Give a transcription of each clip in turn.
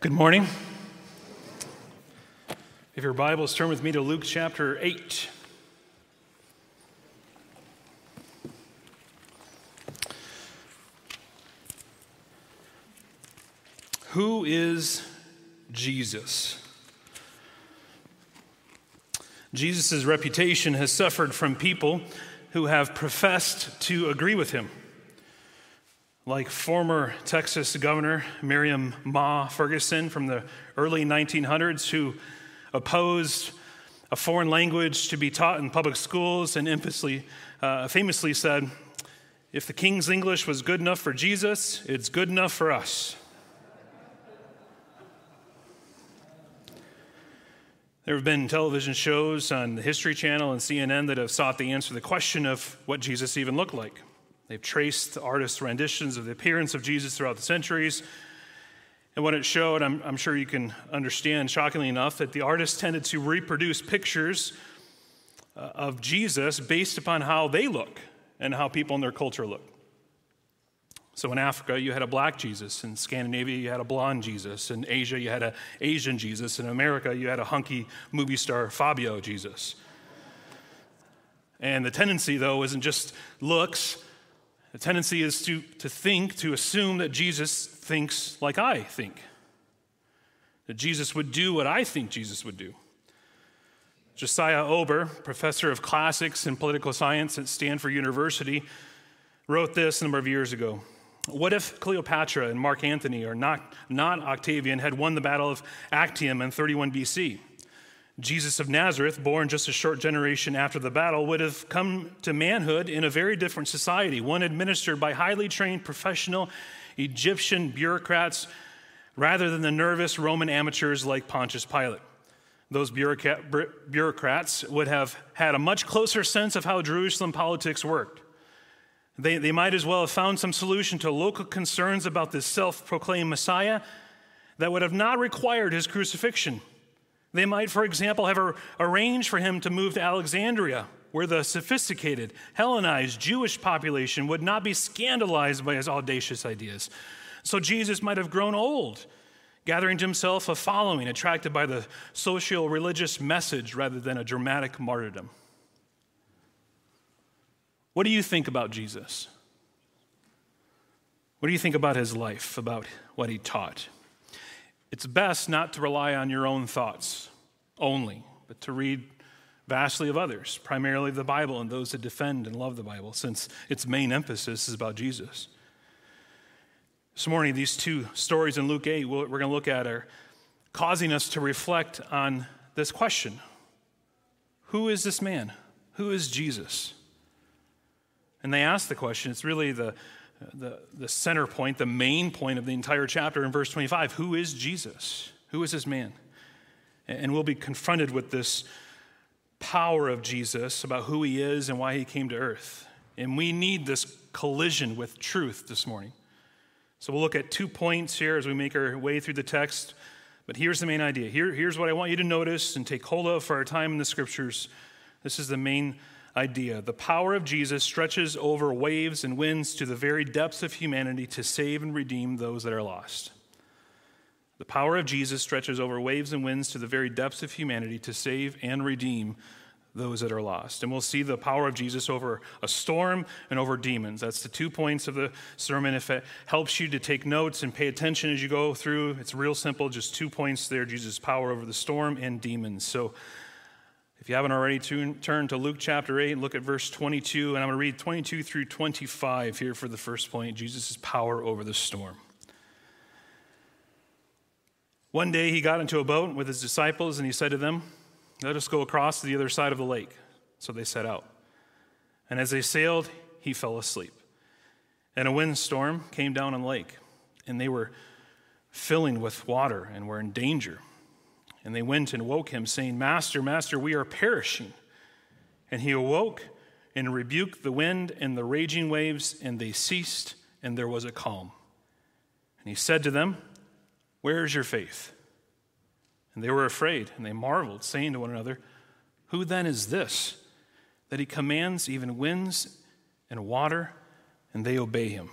Good morning. If your Bibles, turn with me to Luke chapter 8. Who is Jesus? Jesus' reputation has suffered from people who have professed to agree with him like former Texas Governor Miriam Ma Ferguson from the early 1900s, who opposed a foreign language to be taught in public schools and infamously, uh, famously said, If the King's English was good enough for Jesus, it's good enough for us. There have been television shows on the History Channel and CNN that have sought the answer to the question of what Jesus even looked like. They've traced the artists' renditions of the appearance of Jesus throughout the centuries. And what it showed, I'm, I'm, sure you can understand, shockingly enough, that the artists tended to reproduce pictures uh, of Jesus based upon how they look and how people in their culture look. So in Africa, you had a black Jesus. In Scandinavia, you had a blonde Jesus. In Asia, you had an Asian Jesus. In America, you had a hunky movie star Fabio Jesus. And the tendency, though, isn't just looks, the tendency is to, to think, to assume that Jesus thinks like I think, that Jesus would do what I think Jesus would do. Josiah Ober, professor of classics and political science at Stanford University, wrote this a number of years ago. What if Cleopatra and Mark Antony, or not, not Octavian, had won the Battle of Actium in 31 BC? Jesus of Nazareth, born just a short generation after the battle, would have come to manhood in a very different society, one administered by highly trained professional Egyptian bureaucrats rather than the nervous Roman amateurs like Pontius Pilate. Those bureaucrats would have had a much closer sense of how Jerusalem politics worked. They, they might as well have found some solution to local concerns about this self proclaimed Messiah that would have not required his crucifixion. They might, for example, have arranged for him to move to Alexandria, where the sophisticated, Hellenized Jewish population would not be scandalized by his audacious ideas. So Jesus might have grown old, gathering to himself a following attracted by the social religious message rather than a dramatic martyrdom. What do you think about Jesus? What do you think about his life, about what he taught? It's best not to rely on your own thoughts only, but to read vastly of others, primarily the Bible and those that defend and love the Bible, since its main emphasis is about Jesus. This morning, these two stories in Luke 8 we're going to look at are causing us to reflect on this question Who is this man? Who is Jesus? And they ask the question, it's really the the, the center point, the main point of the entire chapter in verse 25. Who is Jesus? Who is this man? And we'll be confronted with this power of Jesus about who he is and why he came to earth. And we need this collision with truth this morning. So we'll look at two points here as we make our way through the text. But here's the main idea. Here, here's what I want you to notice and take hold of for our time in the scriptures. This is the main idea. The power of Jesus stretches over waves and winds to the very depths of humanity to save and redeem those that are lost. The power of Jesus stretches over waves and winds to the very depths of humanity to save and redeem those that are lost. And we'll see the power of Jesus over a storm and over demons. That's the two points of the sermon. If it helps you to take notes and pay attention as you go through, it's real simple. Just two points there Jesus' power over the storm and demons. So if you haven't already, turn to Luke chapter 8 and look at verse 22, and I'm going to read 22 through 25 here for the first point Jesus' power over the storm. One day he got into a boat with his disciples, and he said to them, Let us go across to the other side of the lake. So they set out. And as they sailed, he fell asleep. And a windstorm came down on the lake, and they were filling with water and were in danger. And they went and woke him, saying, Master, Master, we are perishing. And he awoke and rebuked the wind and the raging waves, and they ceased, and there was a calm. And he said to them, Where is your faith? And they were afraid, and they marveled, saying to one another, Who then is this, that he commands even winds and water, and they obey him?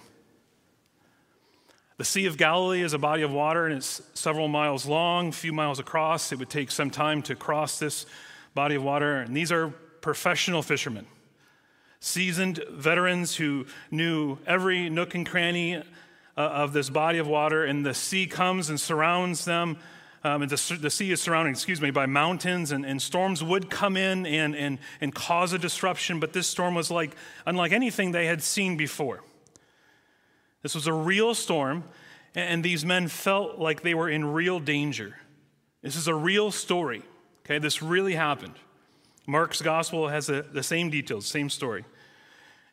The Sea of Galilee is a body of water and it's several miles long, a few miles across. It would take some time to cross this body of water. And these are professional fishermen, seasoned veterans who knew every nook and cranny uh, of this body of water. And the sea comes and surrounds them. Um, and the, the, sea is surrounded, excuse me, by mountains, and, and storms would come in and, and, and cause a disruption. But this storm was like unlike anything they had seen before. This was a real storm, and these men felt like they were in real danger. This is a real story. Okay, this really happened. Mark's gospel has a, the same details, same story.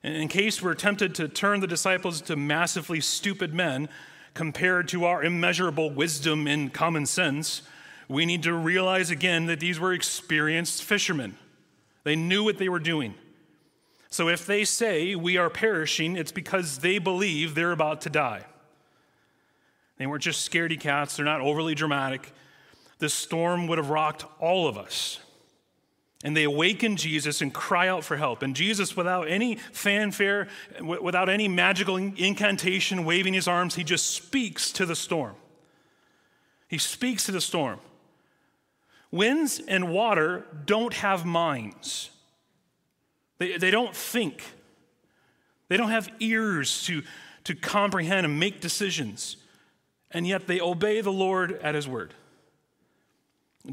And in case we're tempted to turn the disciples to massively stupid men compared to our immeasurable wisdom and common sense, we need to realize again that these were experienced fishermen. They knew what they were doing. So if they say we are perishing, it's because they believe they're about to die. They weren't just scaredy cats, they're not overly dramatic. This storm would have rocked all of us. And they awaken Jesus and cry out for help. And Jesus, without any fanfare, without any magical incantation, waving his arms, he just speaks to the storm. He speaks to the storm. Winds and water don't have minds. They, they don't think, they don't have ears to, to comprehend and make decisions, and yet they obey the Lord at His word.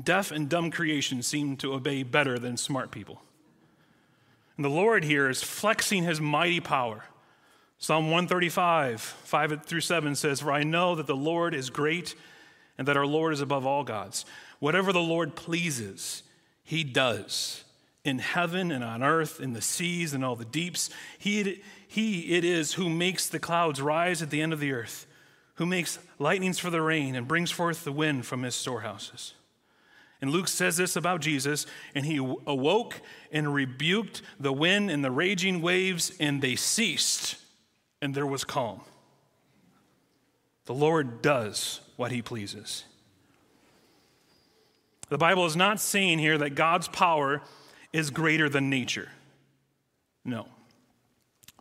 Deaf and dumb creation seem to obey better than smart people. And the Lord here is flexing His mighty power. Psalm 135, 5 through 7 says, For I know that the Lord is great and that our Lord is above all gods. Whatever the Lord pleases, He does in heaven and on earth, in the seas and all the deeps. He, he it is who makes the clouds rise at the end of the earth, who makes lightnings for the rain and brings forth the wind from his storehouses. And Luke says this about Jesus, and he awoke and rebuked the wind and the raging waves, and they ceased, and there was calm. The Lord does what he pleases. The Bible is not saying here that God's power is greater than nature. No.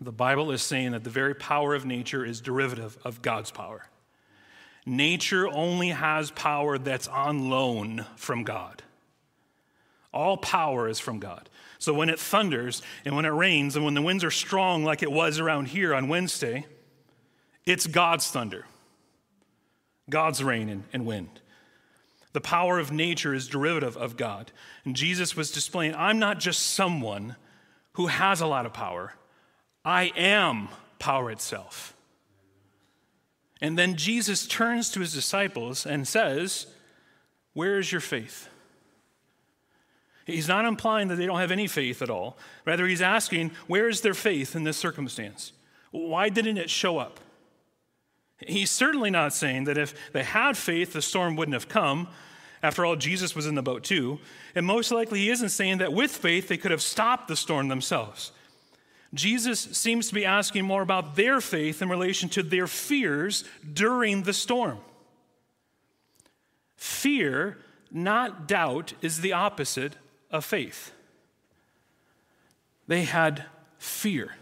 The Bible is saying that the very power of nature is derivative of God's power. Nature only has power that's on loan from God. All power is from God. So when it thunders and when it rains and when the winds are strong, like it was around here on Wednesday, it's God's thunder, God's rain and, wind. The power of nature is derivative of God. And Jesus was displaying I'm not just someone who has a lot of power, I am power itself. And then Jesus turns to his disciples and says, Where is your faith? He's not implying that they don't have any faith at all. Rather, he's asking, Where is their faith in this circumstance? Why didn't it show up? He's certainly not saying that if they had faith, the storm wouldn't have come. After all, Jesus was in the boat too. And most likely, he isn't saying that with faith, they could have stopped the storm themselves. Jesus seems to be asking more about their faith in relation to their fears during the storm. Fear, not doubt, is the opposite of faith. They had fear.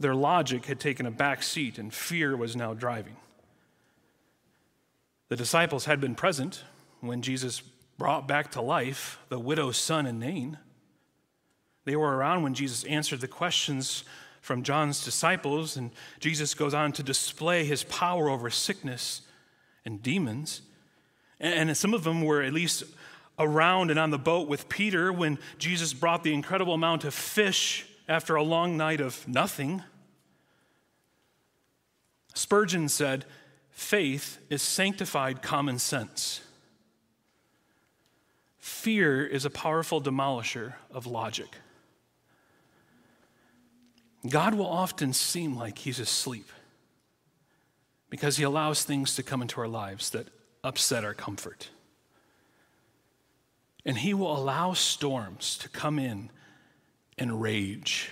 Their logic had taken a back seat, and fear was now driving. The disciples had been present when Jesus brought back to life the widow's son in Nain. They were around when Jesus answered the questions from John's disciples, and Jesus goes on to display his power over sickness and demons. And some of them were at least around and on the boat with Peter when Jesus brought the incredible amount of fish after a long night of nothing. Spurgeon said, Faith is sanctified common sense. Fear is a powerful demolisher of logic. God will often seem like he's asleep because he allows things to come into our lives that upset our comfort. And he will allow storms to come in and rage.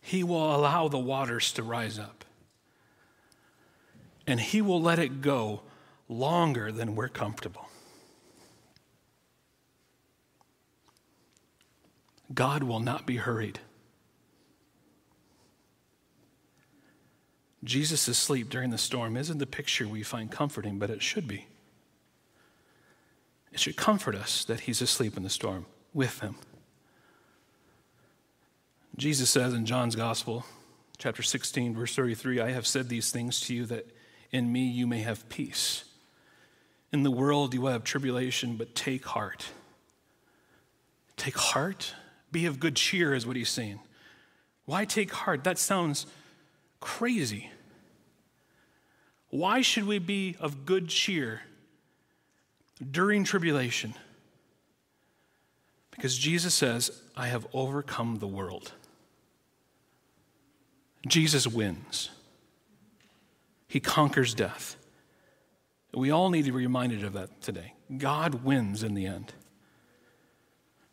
He will allow the waters to rise up. And he will let it go longer than we're comfortable. God will not be hurried. Jesus' asleep during the storm isn't the picture we find comforting, but it should be. It should comfort us that he's asleep in the storm with him. Jesus says in John's Gospel, chapter 16, verse 33, I have said these things to you that in me you may have peace. In the world you will have tribulation, but take heart. Take heart? Be of good cheer, is what he's saying. Why take heart? That sounds crazy. Why should we be of good cheer during tribulation? Because Jesus says, I have overcome the world. Jesus wins, He conquers death. We all need to be reminded of that today. God wins in the end.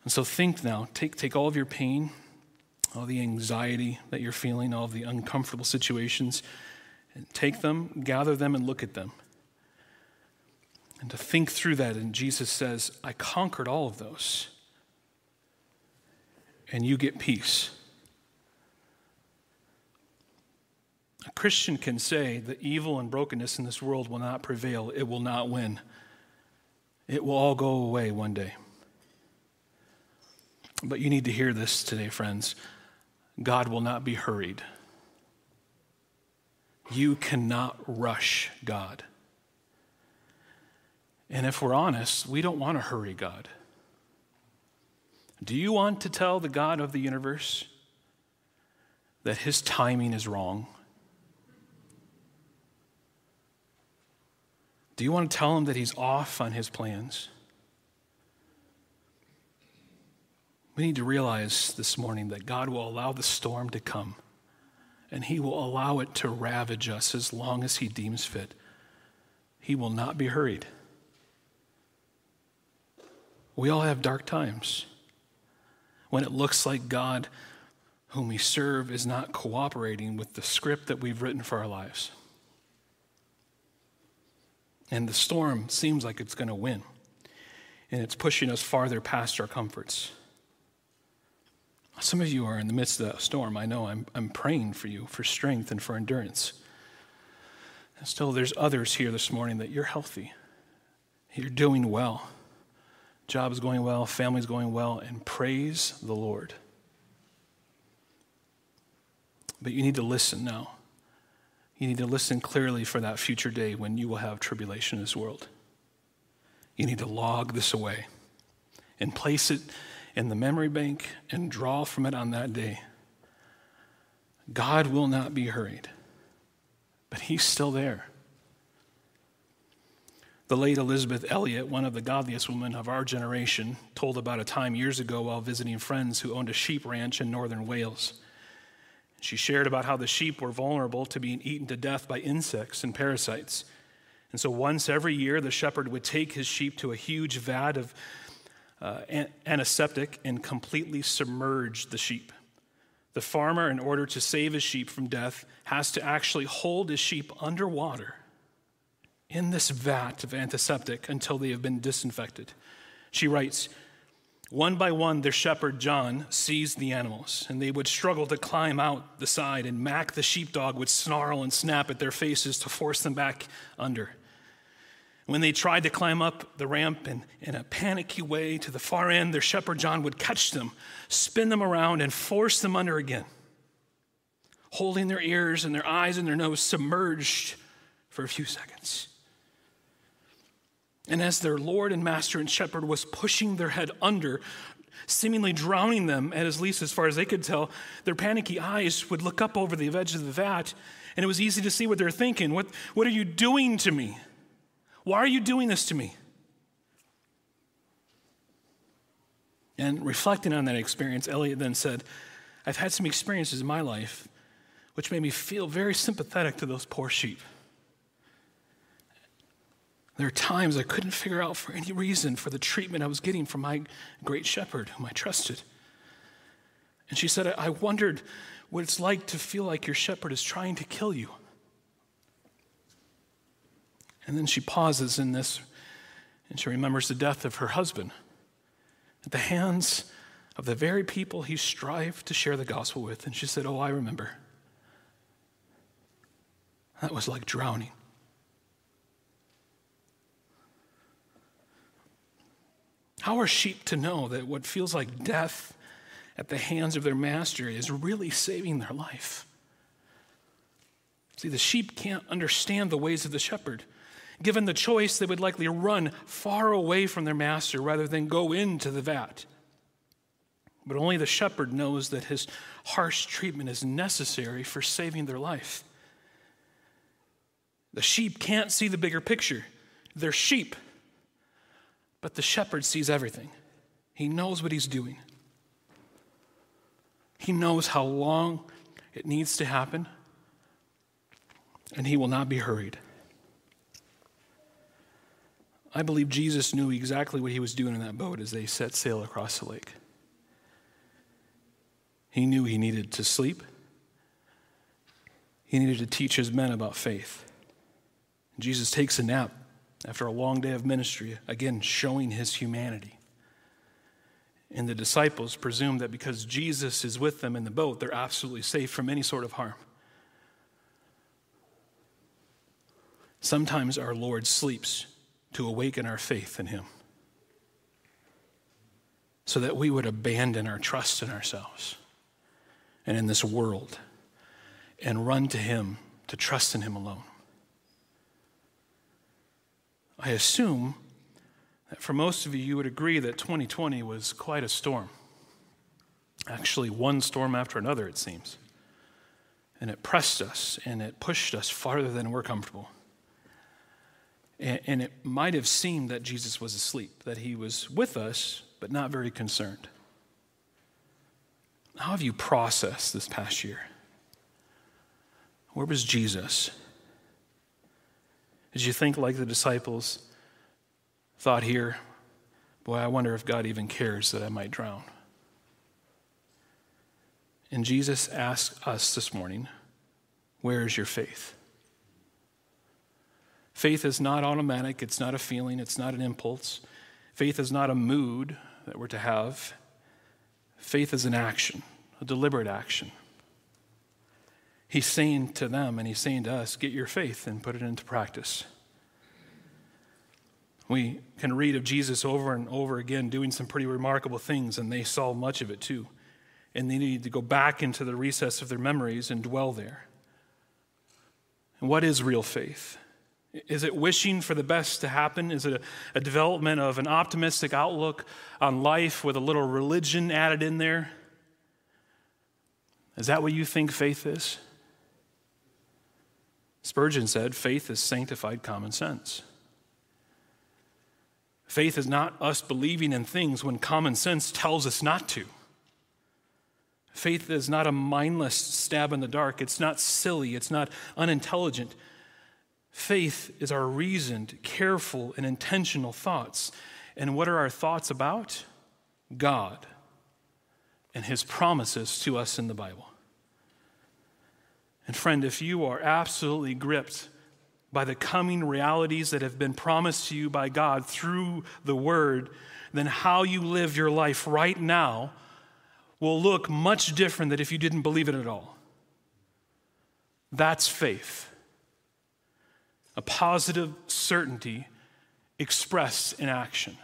And so think now, take, take all of your pain, all the anxiety that you're feeling, all the uncomfortable situations, and take them, gather them, and look at them. And to think through that, and Jesus says, I conquered all of those. And you get peace. A Christian can say that evil and brokenness in this world will not prevail, it will not win. It will all go away one day. But you need to hear this today, friends. God will not be hurried. You cannot rush God. And if we're honest, we don't want to hurry God. Do you want to tell the God of the universe that his timing is wrong? Do you want to tell him that he's off on his plans? We need to realize this morning that God will allow the storm to come and he will allow it to ravage us as long as he deems fit. He will not be hurried. We all have dark times when it looks like God, whom we serve, is not cooperating with the script that we've written for our lives. And the storm seems like it's going to win, and it's pushing us farther past our comforts. Some of you are in the midst of that storm. I know I'm, I'm praying for you for strength and for endurance. And still, there's others here this morning that you're healthy, you're doing well, job is going well, family's going well, and praise the Lord. But you need to listen now. You need to listen clearly for that future day when you will have tribulation in this world. You need to log this away and place it in the memory bank and draw from it on that day. God will not be hurried, but He's still there. The late Elizabeth Elliot, one of the godliest women of our generation, told about a time years ago while visiting friends who owned a sheep ranch in northern Wales. She shared about how the sheep were vulnerable to being eaten to death by insects and parasites. And so once every year, the shepherd would take his sheep to a huge vat of uh, antiseptic and completely submerge the sheep. The farmer, in order to save his sheep from death, has to actually hold his sheep underwater in this vat of antiseptic until they have been disinfected. She writes, one by one, their shepherd John seized the animals, and they would struggle to climb out the side, and Mac the sheepdog would snarl and snap at their faces to force them back under. When they tried to climb up the ramp in, in a panicky way to the far end, their shepherd John would catch them, spin them around, and force them under again, holding their ears and their eyes and their nose submerged for a few seconds. And as their Lord and Master and Shepherd was pushing their head under, seemingly drowning them, at least as far as they could tell, their panicky eyes would look up over the edge of the vat, and it was easy to see what they're thinking. What, what are you doing to me? Why are you doing this to me? And reflecting on that experience, Elliot then said, I've had some experiences in my life which made me feel very sympathetic to those poor sheep. There are times I couldn't figure out for any reason for the treatment I was getting from my great shepherd, whom I trusted. And she said, I wondered what it's like to feel like your shepherd is trying to kill you. And then she pauses in this and she remembers the death of her husband at the hands of the very people he strived to share the gospel with. And she said, Oh, I remember. That was like drowning. How are sheep to know that what feels like death at the hands of their master is really saving their life? See, the sheep can't understand the ways of the shepherd. Given the choice, they would likely run far away from their master rather than go into the vat. But only the shepherd knows that his harsh treatment is necessary for saving their life. The sheep can't see the bigger picture. They're sheep. But the shepherd sees everything, he knows what he's doing. He knows how long it needs to happen, and he will not be hurried. I believe Jesus knew exactly what he was doing in that boat as they set sail across the lake. He knew he needed to sleep. He needed to teach his men about faith. Jesus takes a nap after a long day of ministry, again, showing his humanity. And the disciples presume that because Jesus is with them in the boat, they're absolutely safe from any sort of harm. Sometimes our Lord sleeps to awaken our faith in him so that we would abandon our trust in ourselves and in this world and run to him to trust in him alone. I assume that for most of you, you would agree that 2020 was quite a storm. Actually, one storm after another, it seems. And it pressed us and it pushed us farther than we're comfortable. And, it might have seemed that Jesus was asleep, that he was with us, but not very concerned. How have you processed this past year? Where was Jesus? Did you think, like the disciples thought here, boy, I wonder if God even cares that I might drown? And Jesus asks us this morning, where is your faith? Faith is not automatic, it's not a feeling, it's not an impulse. Faith is not a mood that we're to have. Faith is an action, a deliberate action. He's saying to them and he's saying to us, get your faith and put it into practice. We can read of Jesus over and over again doing some pretty remarkable things, and they saw much of it too. And they need to go back into the recess of their memories and dwell there. And what is real faith? Is it wishing for the best to happen? Is it a, a, development of an optimistic outlook on life with a little religion added in there? Is that what you think faith is? Spurgeon said faith is sanctified common sense. Faith is not us believing in things when common sense tells us not to. Faith is not a mindless stab in the dark. It's not silly. It's not unintelligent. Faith is our reasoned, careful, and intentional thoughts. And what are our thoughts about? God and His promises to us in the Bible. And friend, if you are absolutely gripped by the coming realities that have been promised to you by God through the Word, then how you live your life right now will look much different than if you didn't believe it at all. That's faith a positive certainty expressed in action.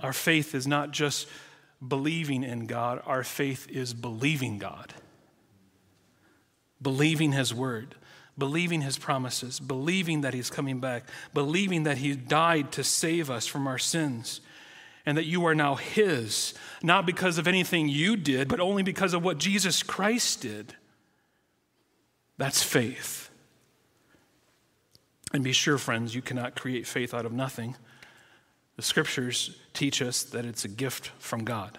Our faith is not just believing in God, our faith is believing God, believing His word, believing His promises, believing that He's coming back, believing that He died to save us from our sins. And that you are now His, not because of anything you did, but only because of what Jesus Christ did. That's faith. And be sure, friends, you cannot create faith out of nothing. The scriptures teach us that it's a gift from God.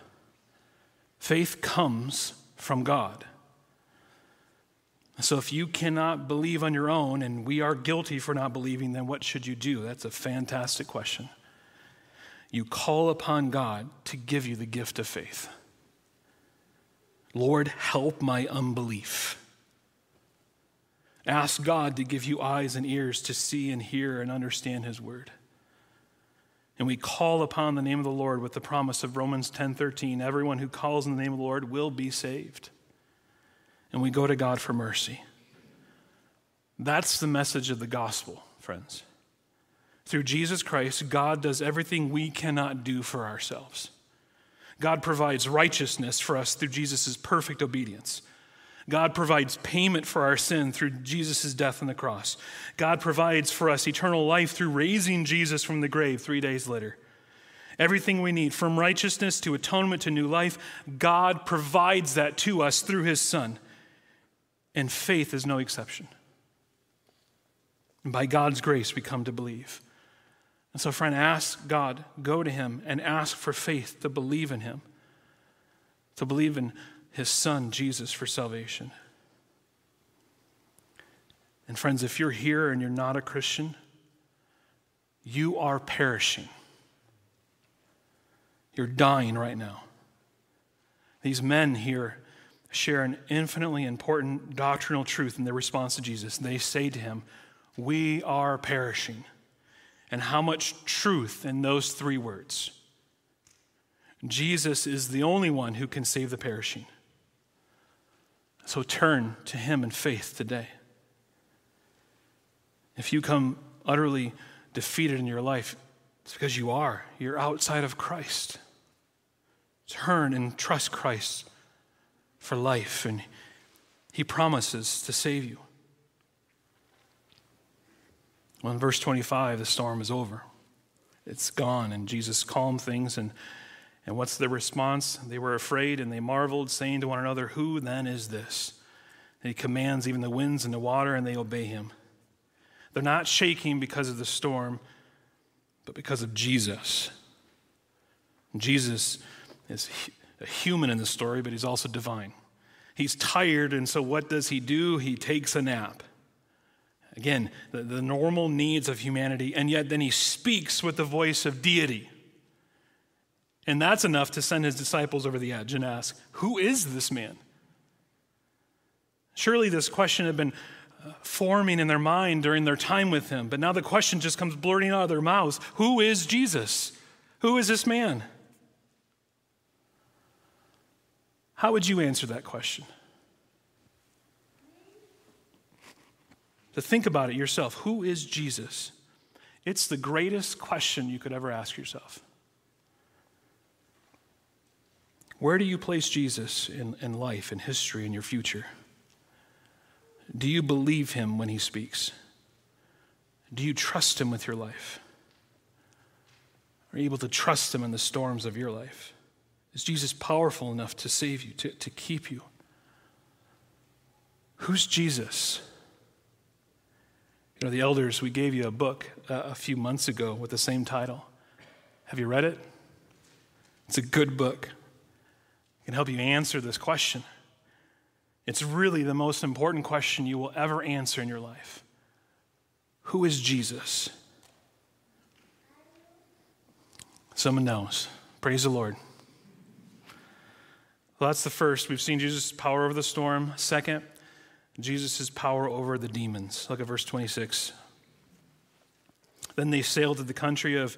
Faith comes from God. So if you cannot believe on your own, and we are guilty for not believing, then what should you do? That's a fantastic question. You call upon God to give you the gift of faith. Lord, help my unbelief. Ask God to give you eyes and ears to see and hear and understand his word. And we call upon the name of the Lord with the promise of Romans 10:13, everyone who calls in the name of the Lord will be saved. and we go to God for mercy. That's the message of the gospel, friends. Through Jesus Christ, God does everything we cannot do for ourselves. God provides righteousness for us through Jesus' perfect obedience. God provides payment for our sin through Jesus' death on the cross. God provides for us eternal life through raising Jesus from the grave three days later. Everything we need, from righteousness to atonement to new life, God provides that to us through His Son. And faith is no exception. And by God's grace, we come to believe. And so, friend, ask God, go to Him and ask for faith to believe in Him, to believe in His Son, Jesus, for salvation. And, friends, if you're here and you're not a Christian, you are perishing. You're dying right now. These men here share an infinitely important doctrinal truth in their response to Jesus. They say to him, We are perishing. And how much truth in those three words. Jesus is the only one who can save the perishing. So turn to him in faith today. If you come utterly defeated in your life, it's because you are. You're outside of Christ. Turn and trust Christ for life, and He promises to save you. Well, in verse 25, the storm is over. It's gone, and Jesus calmed things. And, and what's the response? They were afraid and they marveled, saying to one another, Who then is this? And he commands even the winds and the water, and they obey him. They're not shaking because of the storm, but because of Jesus. Jesus is a human in the story, but he's also divine. He's tired, and so what does he do? He takes a nap. Again, the, the normal needs of humanity, and yet then he speaks with the voice of deity. And that's enough to send his disciples over the edge and ask, Who is this man? Surely this question had been uh, forming in their mind during their time with him, but now the question just comes blurting out of their mouths Who is Jesus? Who is this man? How would you answer that question? To think about it yourself who is Jesus? It's the greatest question you could ever ask yourself. Where do you place Jesus in, in life, in history, in your future? Do you believe him when he speaks? Do you trust him with your life? Are you able to trust him in the storms of your life? Is Jesus powerful enough to save you, to, to keep you? Who's Jesus? You know, the elders, we gave you a book uh, a few months ago with the same title. Have you read it? It's a good book. Can help you answer this question. It's really the most important question you will ever answer in your life. Who is Jesus? Someone knows. Praise the Lord. Well, that's the first. We've seen Jesus' power over the storm. Second, Jesus' power over the demons. Look at verse 26. Then they sailed to the country of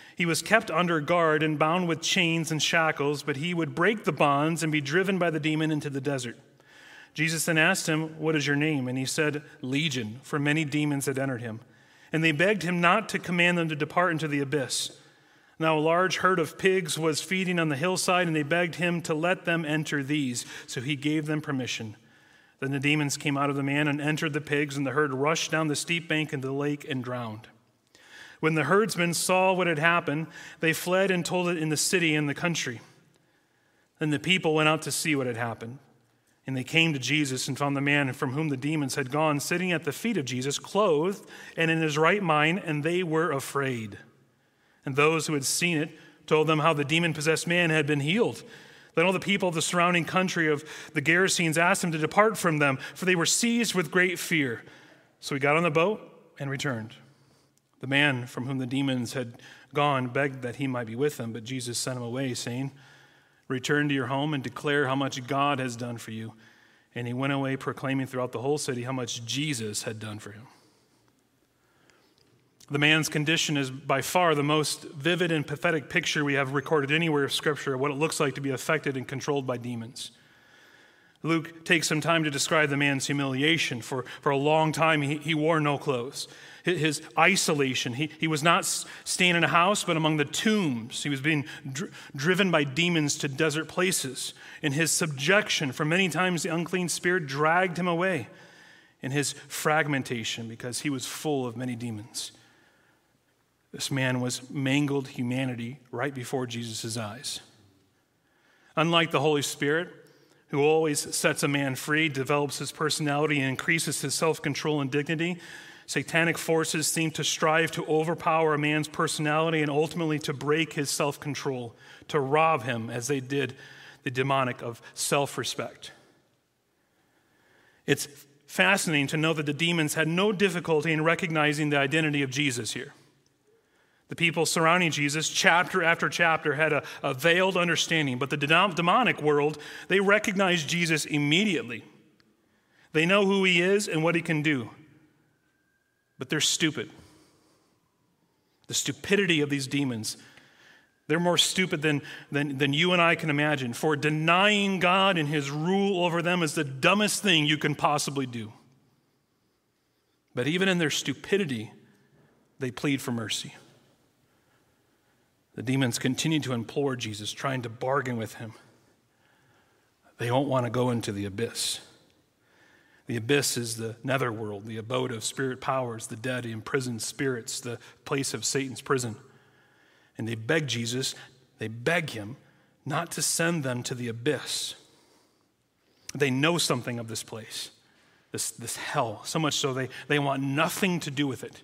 He was kept under guard and bound with chains and shackles, but he would break the bonds and be driven by the demon into the desert. Jesus then asked him, What is your name? And he said, Legion, for many demons had entered him. And they begged him not to command them to depart into the abyss. Now, a large herd of pigs was feeding on the hillside, and they begged him to let them enter these. So he gave them permission. Then the demons came out of the man and entered the pigs, and the herd rushed down the steep bank into the lake and drowned. When the herdsmen saw what had happened, they fled and told it in the city and the country. Then the people went out to see what had happened. And they came to Jesus and found the man from whom the demons had gone sitting at the feet of Jesus, clothed and in his right mind, and they were afraid. And those who had seen it told them how the demon possessed man had been healed. Then all the people of the surrounding country of the Gerasenes asked him to depart from them, for they were seized with great fear. So he got on the boat and returned. The man from whom the demons had gone begged that he might be with them, but Jesus sent him away, saying, Return to your home and declare how much God has done for you. And he went away proclaiming throughout the whole city how much Jesus had done for him. The man's condition is by far the most vivid and pathetic picture we have recorded anywhere of Scripture of what it looks like to be affected and controlled by demons. Luke takes some time to describe the man's humiliation. For, for a long time, he, he wore no clothes. His isolation, he, he was not staying in a house, but among the tombs. He was being dr- driven by demons to desert places. In his subjection, for many times the unclean spirit dragged him away. In his fragmentation, because he was full of many demons. This man was mangled humanity right before Jesus' eyes. Unlike the Holy Spirit, who always sets a man free, develops his personality, and increases his self control and dignity. Satanic forces seem to strive to overpower a man's personality and ultimately to break his self control, to rob him, as they did the demonic, of self respect. It's fascinating to know that the demons had no difficulty in recognizing the identity of Jesus here. The people surrounding Jesus, chapter after chapter, had a, a veiled understanding, but the demonic world, they recognize Jesus immediately. They know who he is and what he can do, but they're stupid. The stupidity of these demons, they're more stupid than, than, than you and I can imagine. For denying God and his rule over them is the dumbest thing you can possibly do. But even in their stupidity, they plead for mercy. The demons continue to implore Jesus, trying to bargain with him. They don't want to go into the abyss. The abyss is the netherworld, the abode of spirit powers, the dead, imprisoned spirits, the place of Satan's prison. And they beg Jesus, they beg him not to send them to the abyss. They know something of this place, this, this hell, so much so they, they want nothing to do with it.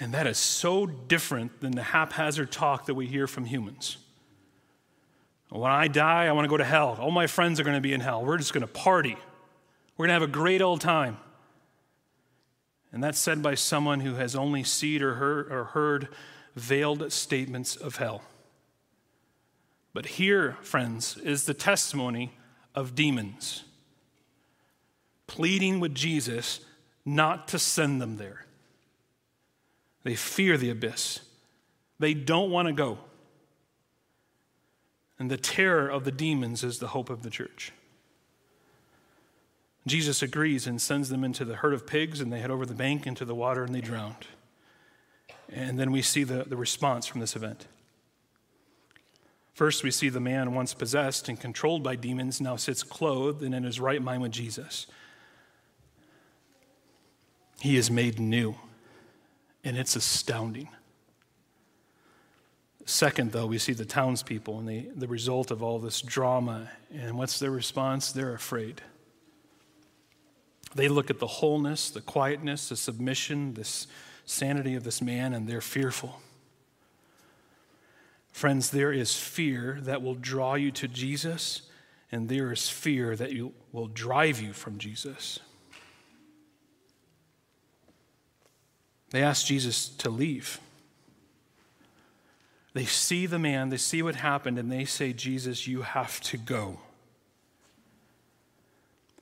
And that is so different than the haphazard talk that we hear from humans. When I die, I want to go to hell. All my friends are going to be in hell. We're just going to party. We're going to have a great old time. And that's said by someone who has only seen or heard, or heard veiled statements of hell. But here, friends, is the testimony of demons pleading with Jesus not to send them there. They fear the abyss. They don't want to go. And the terror of the demons is the hope of the church. Jesus agrees and sends them into the herd of pigs, and they head over the bank into the water and they drowned. And then we see the, the response from this event. First, we see the man once possessed and controlled by demons now sits clothed and in his right mind with Jesus. He is made new and it's astounding. Second, though, we see the townspeople and the, the result of all this drama. And what's their response? They're afraid. They look at the wholeness, the quietness, the submission, this sanity of this man, and they're fearful. Friends, there is fear that will draw you to Jesus, and there is fear that you, will drive you from Jesus. They ask Jesus to leave. They see the man, they see what happened, and they say, Jesus, you have to go.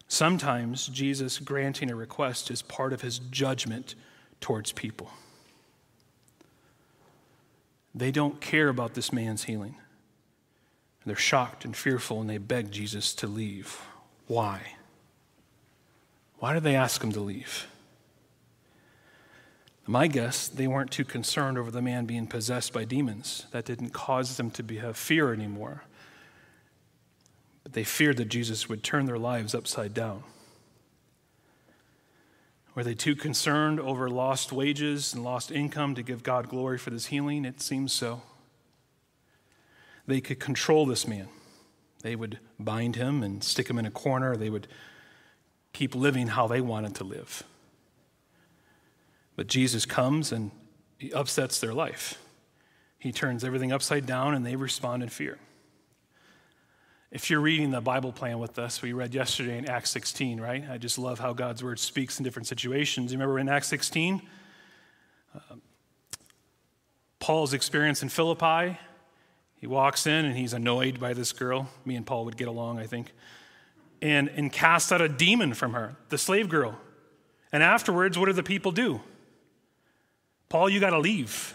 Sometimes Jesus granting a request is part of his judgment towards people. They don't care about this man's healing. They're shocked and fearful, and they beg Jesus to leave. Why? Why did they ask him to leave? My guess, they weren't too concerned over the man being possessed by demons. That didn't cause them to be, have fear anymore. But they feared that Jesus would turn their lives upside down. Were they too concerned over lost wages and lost income to give God glory for this healing? It seems so. They could control this man. They would bind him and stick him in a corner. They would keep living how they wanted to live. But Jesus comes and he upsets their life. He turns everything upside down and they respond in fear. If you're reading the Bible plan with us, we read yesterday in Acts 16, right? I just love how God's word speaks in different situations. You remember in Acts 16? Uh, Paul's experience in Philippi. He walks in and he's annoyed by this girl. Me and Paul would get along, I think. And, and casts out a demon from her, the slave girl. And afterwards, what do the people do? Paul, you got to leave.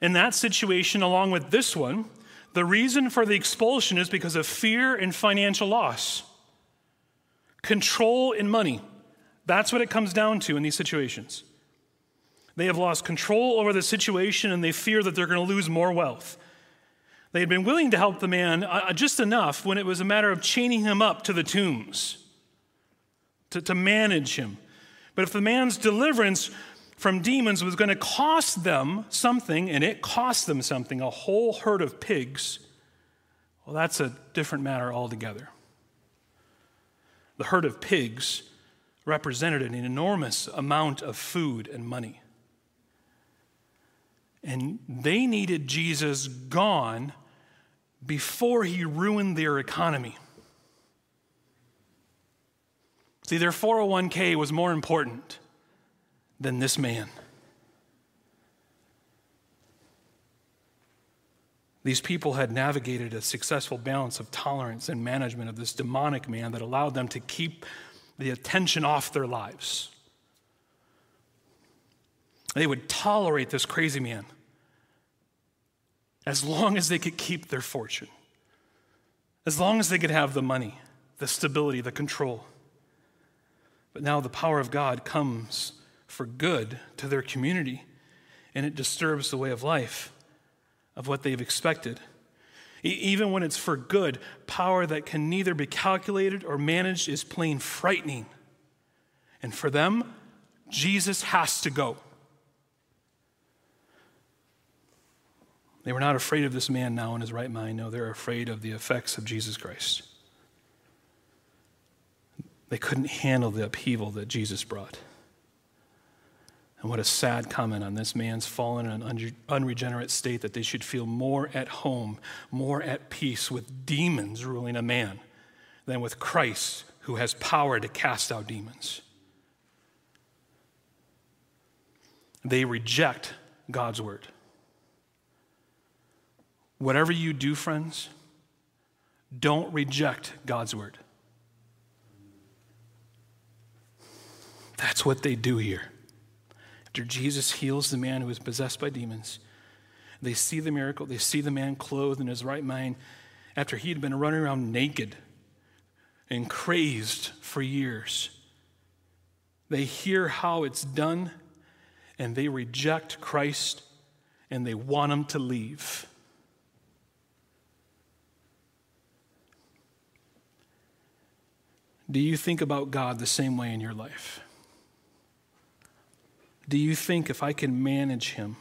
In that situation, along with this one, the reason for the expulsion is because of fear and financial loss, control and money. That's what it comes down to in these situations. They have lost control over the situation and they fear that they're going to lose more wealth. They had been willing to help the man uh, uh, just enough when it was a matter of chaining him up to the tombs, to, to manage him. But if the man's deliverance from demons was going to cost them something, and it cost them something, a whole herd of pigs, well, that's a different matter altogether. The herd of pigs represented an enormous amount of food and money. And they needed Jesus gone before he ruined their economy. See, their 401k was more important than this man. These people had navigated a successful balance of tolerance and management of this demonic man that allowed them to keep the attention off their lives. They would tolerate this crazy man as long as they could keep their fortune, as long as they could have the money, the stability, the control. But now the power of God comes for good to their community, and it disturbs the way of life of what they've expected. even when it's for good, power that can neither be calculated or managed is plain frightening. And for them, Jesus has to go. They were not afraid of this man now in his right mind. No, they're afraid of the effects of Jesus Christ. They couldn't handle the upheaval that Jesus brought. And what a sad comment on this man's fallen and unregenerate state that they should feel more at home, more at peace with demons ruling a man than with Christ who has power to cast out demons. They reject God's word. Whatever you do, friends, don't reject God's word. That's what they do here. After Jesus heals the man who is possessed by demons, they see the miracle. They see the man clothed in his right mind after he had been running around naked and crazed for years. They hear how it's done and they reject Christ and they want him to leave. Do you think about God the same way in your life? Do you think if I can manage him,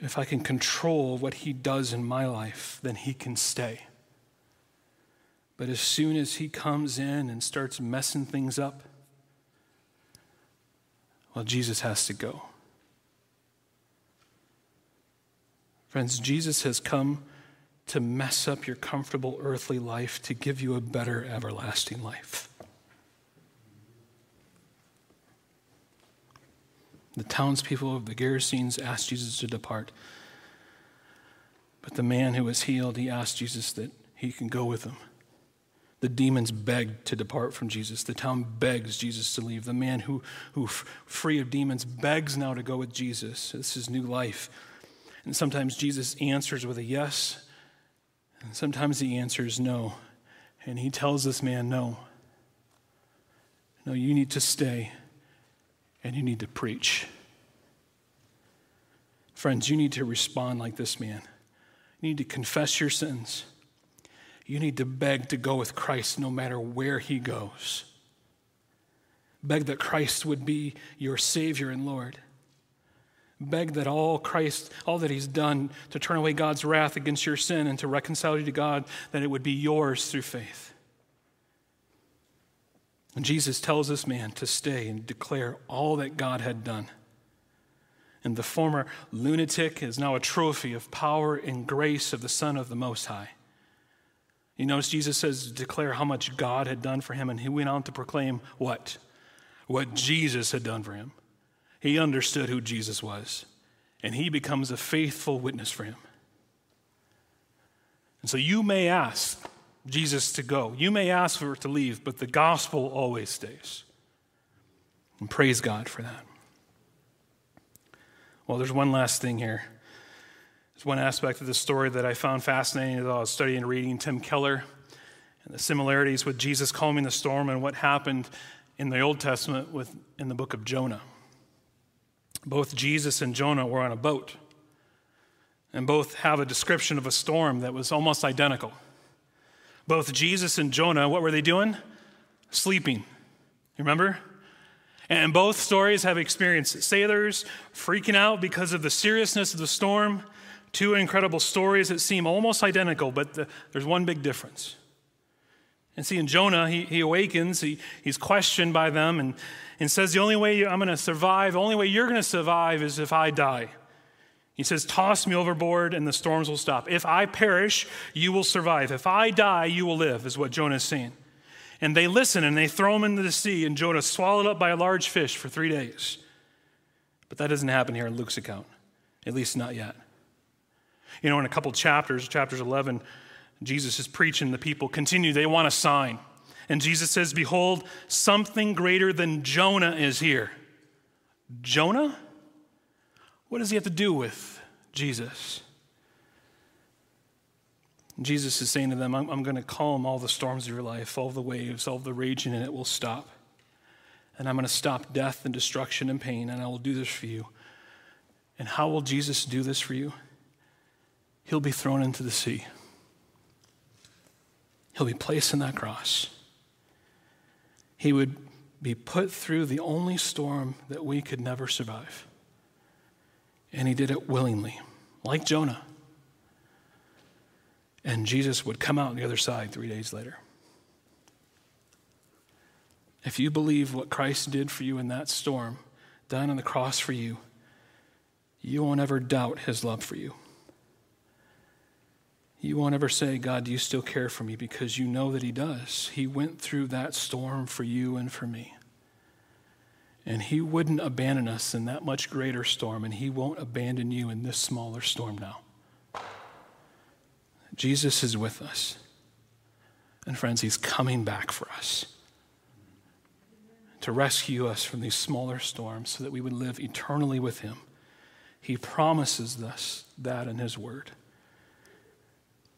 if I can control what he does in my life, then he can stay? But as soon as he comes in and starts messing things up, well, Jesus has to go. Friends, Jesus has come to mess up your comfortable earthly life to give you a better everlasting life. The townspeople of the Gerasenes asked Jesus to depart. But the man who was healed, he asked Jesus that he can go with him. The demons begged to depart from Jesus. The town begs Jesus to leave. The man who, who free of demons, begs now to go with Jesus. This is new life. And sometimes Jesus answers with a yes, and sometimes he answers no. And he tells this man, No. No, you need to stay and you need to preach. Friends, you need to respond like this man. You need to confess your sins. You need to beg to go with Christ no matter where he goes. Beg that Christ would be your Savior and Lord. Beg that all Christ, all that He's done to turn away God's wrath against your sin and to reconcile you to God, that it would be yours through faith. And Jesus tells this man to stay and declare all that God had done. And the former lunatic is now a trophy of power and grace of the Son of the Most High. You notice Jesus says to declare how much God had done for him, and he went on to proclaim what? What Jesus had done for him. He understood who Jesus was, and he becomes a faithful witness for him. And so you may ask Jesus to go, you may ask for it to leave, but the gospel always stays. And praise God for that. Well, there's one last thing here. There's one aspect of the story that I found fascinating as I was studying and reading Tim Keller and the similarities with Jesus calming the storm and what happened in the Old Testament with, in the book of Jonah. Both Jesus and Jonah were on a boat, and both have a description of a storm that was almost identical. Both Jesus and Jonah, what were they doing? Sleeping. You remember? And both stories have experienced sailors freaking out because of the seriousness of the storm. Two incredible stories that seem almost identical, but the, there's one big difference. And see, in Jonah, he, he awakens, he, he's questioned by them, and, and says, The only way I'm going to survive, the only way you're going to survive is if I die. He says, Toss me overboard and the storms will stop. If I perish, you will survive. If I die, you will live, is what Jonah is saying. And they listen and they throw him into the sea, and Jonah swallowed up by a large fish for three days. But that doesn't happen here in Luke's account, at least not yet. You know, in a couple chapters, chapters 11, Jesus is preaching, the people continue, they want a sign. And Jesus says, Behold, something greater than Jonah is here. Jonah? What does he have to do with Jesus? Jesus is saying to them, I'm, I'm going to calm all the storms of your life, all the waves, all the raging, and it will stop. And I'm going to stop death and destruction and pain, and I will do this for you. And how will Jesus do this for you? He'll be thrown into the sea. He'll be placed in that cross. He would be put through the only storm that we could never survive. And he did it willingly, like Jonah. And Jesus would come out on the other side three days later. If you believe what Christ did for you in that storm, dying on the cross for you, you won't ever doubt his love for you. You won't ever say, God, do you still care for me? Because you know that he does. He went through that storm for you and for me. And he wouldn't abandon us in that much greater storm, and he won't abandon you in this smaller storm now. Jesus is with us. And friends, he's coming back for us to rescue us from these smaller storms so that we would live eternally with him. He promises us that in his word.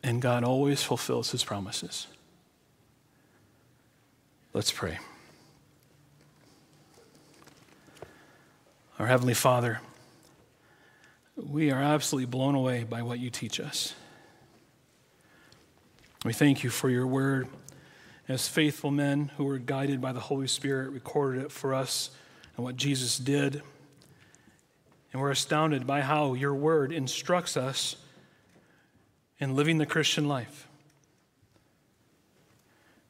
And God always fulfills his promises. Let's pray. Our Heavenly Father, we are absolutely blown away by what you teach us. We thank you for your word. As faithful men who were guided by the Holy Spirit, recorded it for us and what Jesus did. And we're astounded by how your word instructs us in living the Christian life.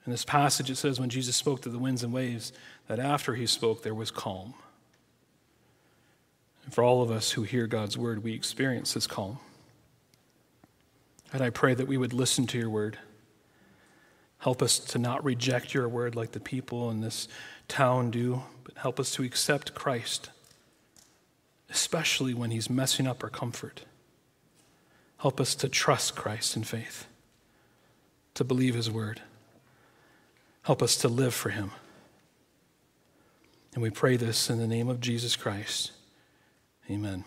In this passage, it says when Jesus spoke to the winds and waves, that after he spoke, there was calm. And for all of us who hear God's word, we experience this calm. And I pray that we would listen to your word. Help us to not reject your word like the people in this town do, but help us to accept Christ, especially when he's messing up our comfort. Help us to trust Christ in faith, to believe his word. Help us to live for him. And we pray this in the name of Jesus Christ. Amen.